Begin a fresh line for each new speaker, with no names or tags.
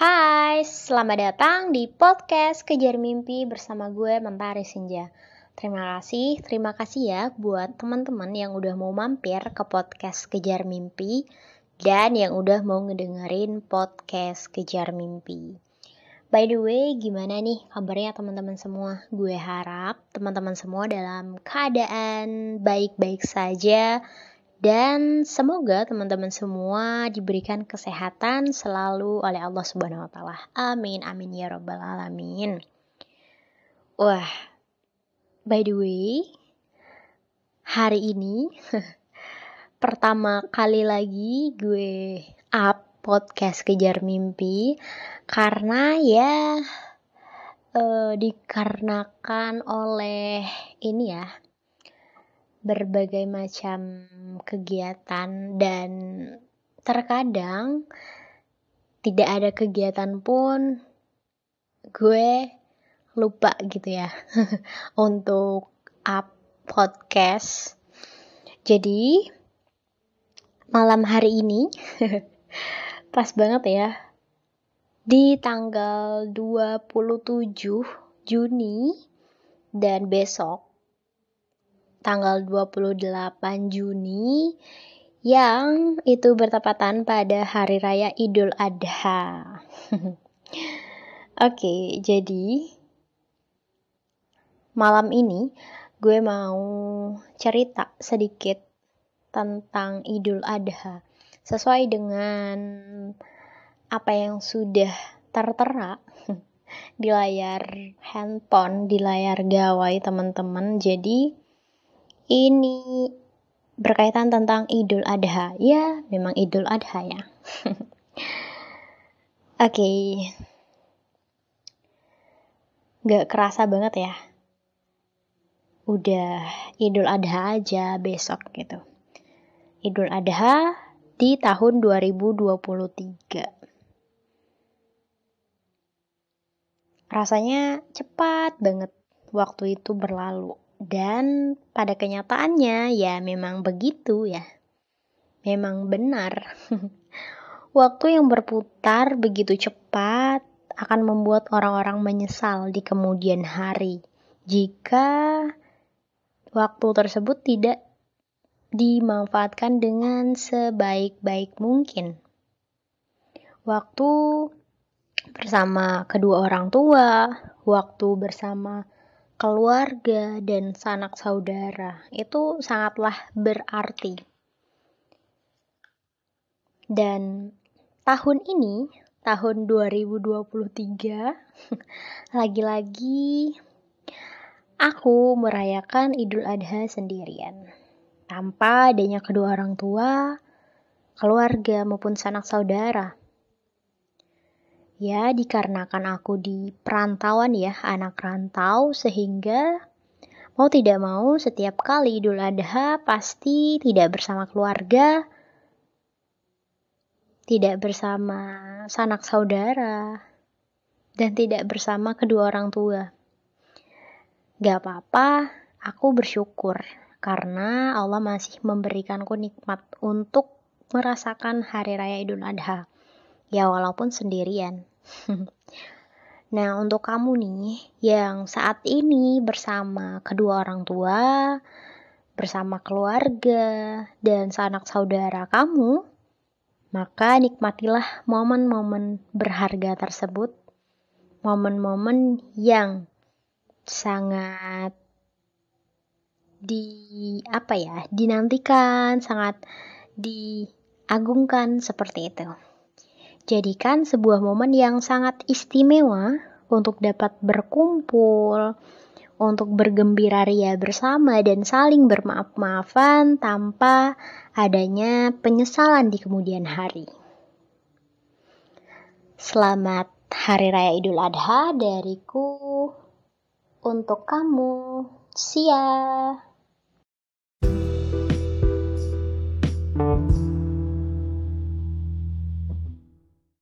Hai, selamat datang di podcast Kejar Mimpi bersama gue Mentari Senja. Terima kasih, terima kasih ya buat teman-teman yang udah mau mampir ke podcast Kejar Mimpi dan yang udah mau ngedengerin podcast Kejar Mimpi. By the way, gimana nih kabarnya teman-teman semua? Gue harap teman-teman semua dalam keadaan baik-baik saja dan semoga teman-teman semua diberikan kesehatan selalu oleh Allah Subhanahu wa taala. Amin amin ya rabbal alamin. Wah. By the way, hari ini pertama kali lagi gue up podcast kejar mimpi karena ya uh, dikarenakan oleh ini ya berbagai macam kegiatan dan terkadang tidak ada kegiatan pun gue lupa gitu ya untuk up podcast. Jadi malam hari ini pas banget ya di tanggal 27 Juni dan besok tanggal 28 Juni yang itu bertepatan pada hari raya Idul Adha. Oke, jadi malam ini gue mau cerita sedikit tentang Idul Adha sesuai dengan apa yang sudah tertera di layar handphone, di layar gawai teman-teman. Jadi ini berkaitan tentang Idul Adha. Ya, memang Idul Adha ya. Oke. okay. Gak kerasa banget ya. Udah Idul Adha aja besok gitu. Idul Adha di tahun 2023. Rasanya cepat banget waktu itu berlalu. Dan pada kenyataannya ya memang begitu ya. Memang benar. Waktu yang berputar begitu cepat akan membuat orang-orang menyesal di kemudian hari jika waktu tersebut tidak dimanfaatkan dengan sebaik-baik mungkin. Waktu bersama kedua orang tua, waktu bersama keluarga dan sanak saudara itu sangatlah berarti. Dan tahun ini, tahun 2023, lagi-lagi aku merayakan Idul Adha sendirian. Tanpa adanya kedua orang tua, keluarga maupun sanak saudara. Ya, dikarenakan aku di perantauan ya, anak rantau, sehingga mau tidak mau setiap kali Idul Adha pasti tidak bersama keluarga, tidak bersama sanak saudara, dan tidak bersama kedua orang tua. Gak apa-apa, aku bersyukur karena Allah masih memberikanku nikmat untuk merasakan hari raya Idul Adha. Ya walaupun sendirian. nah, untuk kamu nih yang saat ini bersama kedua orang tua, bersama keluarga, dan sanak saudara kamu, maka nikmatilah momen-momen berharga tersebut, momen-momen yang sangat di apa ya dinantikan sangat diagungkan seperti itu. Jadikan sebuah momen yang sangat istimewa untuk dapat berkumpul, untuk bergembira ria bersama dan saling bermaaf-maafan tanpa adanya penyesalan di kemudian hari. Selamat Hari Raya Idul Adha dariku untuk kamu. Sia.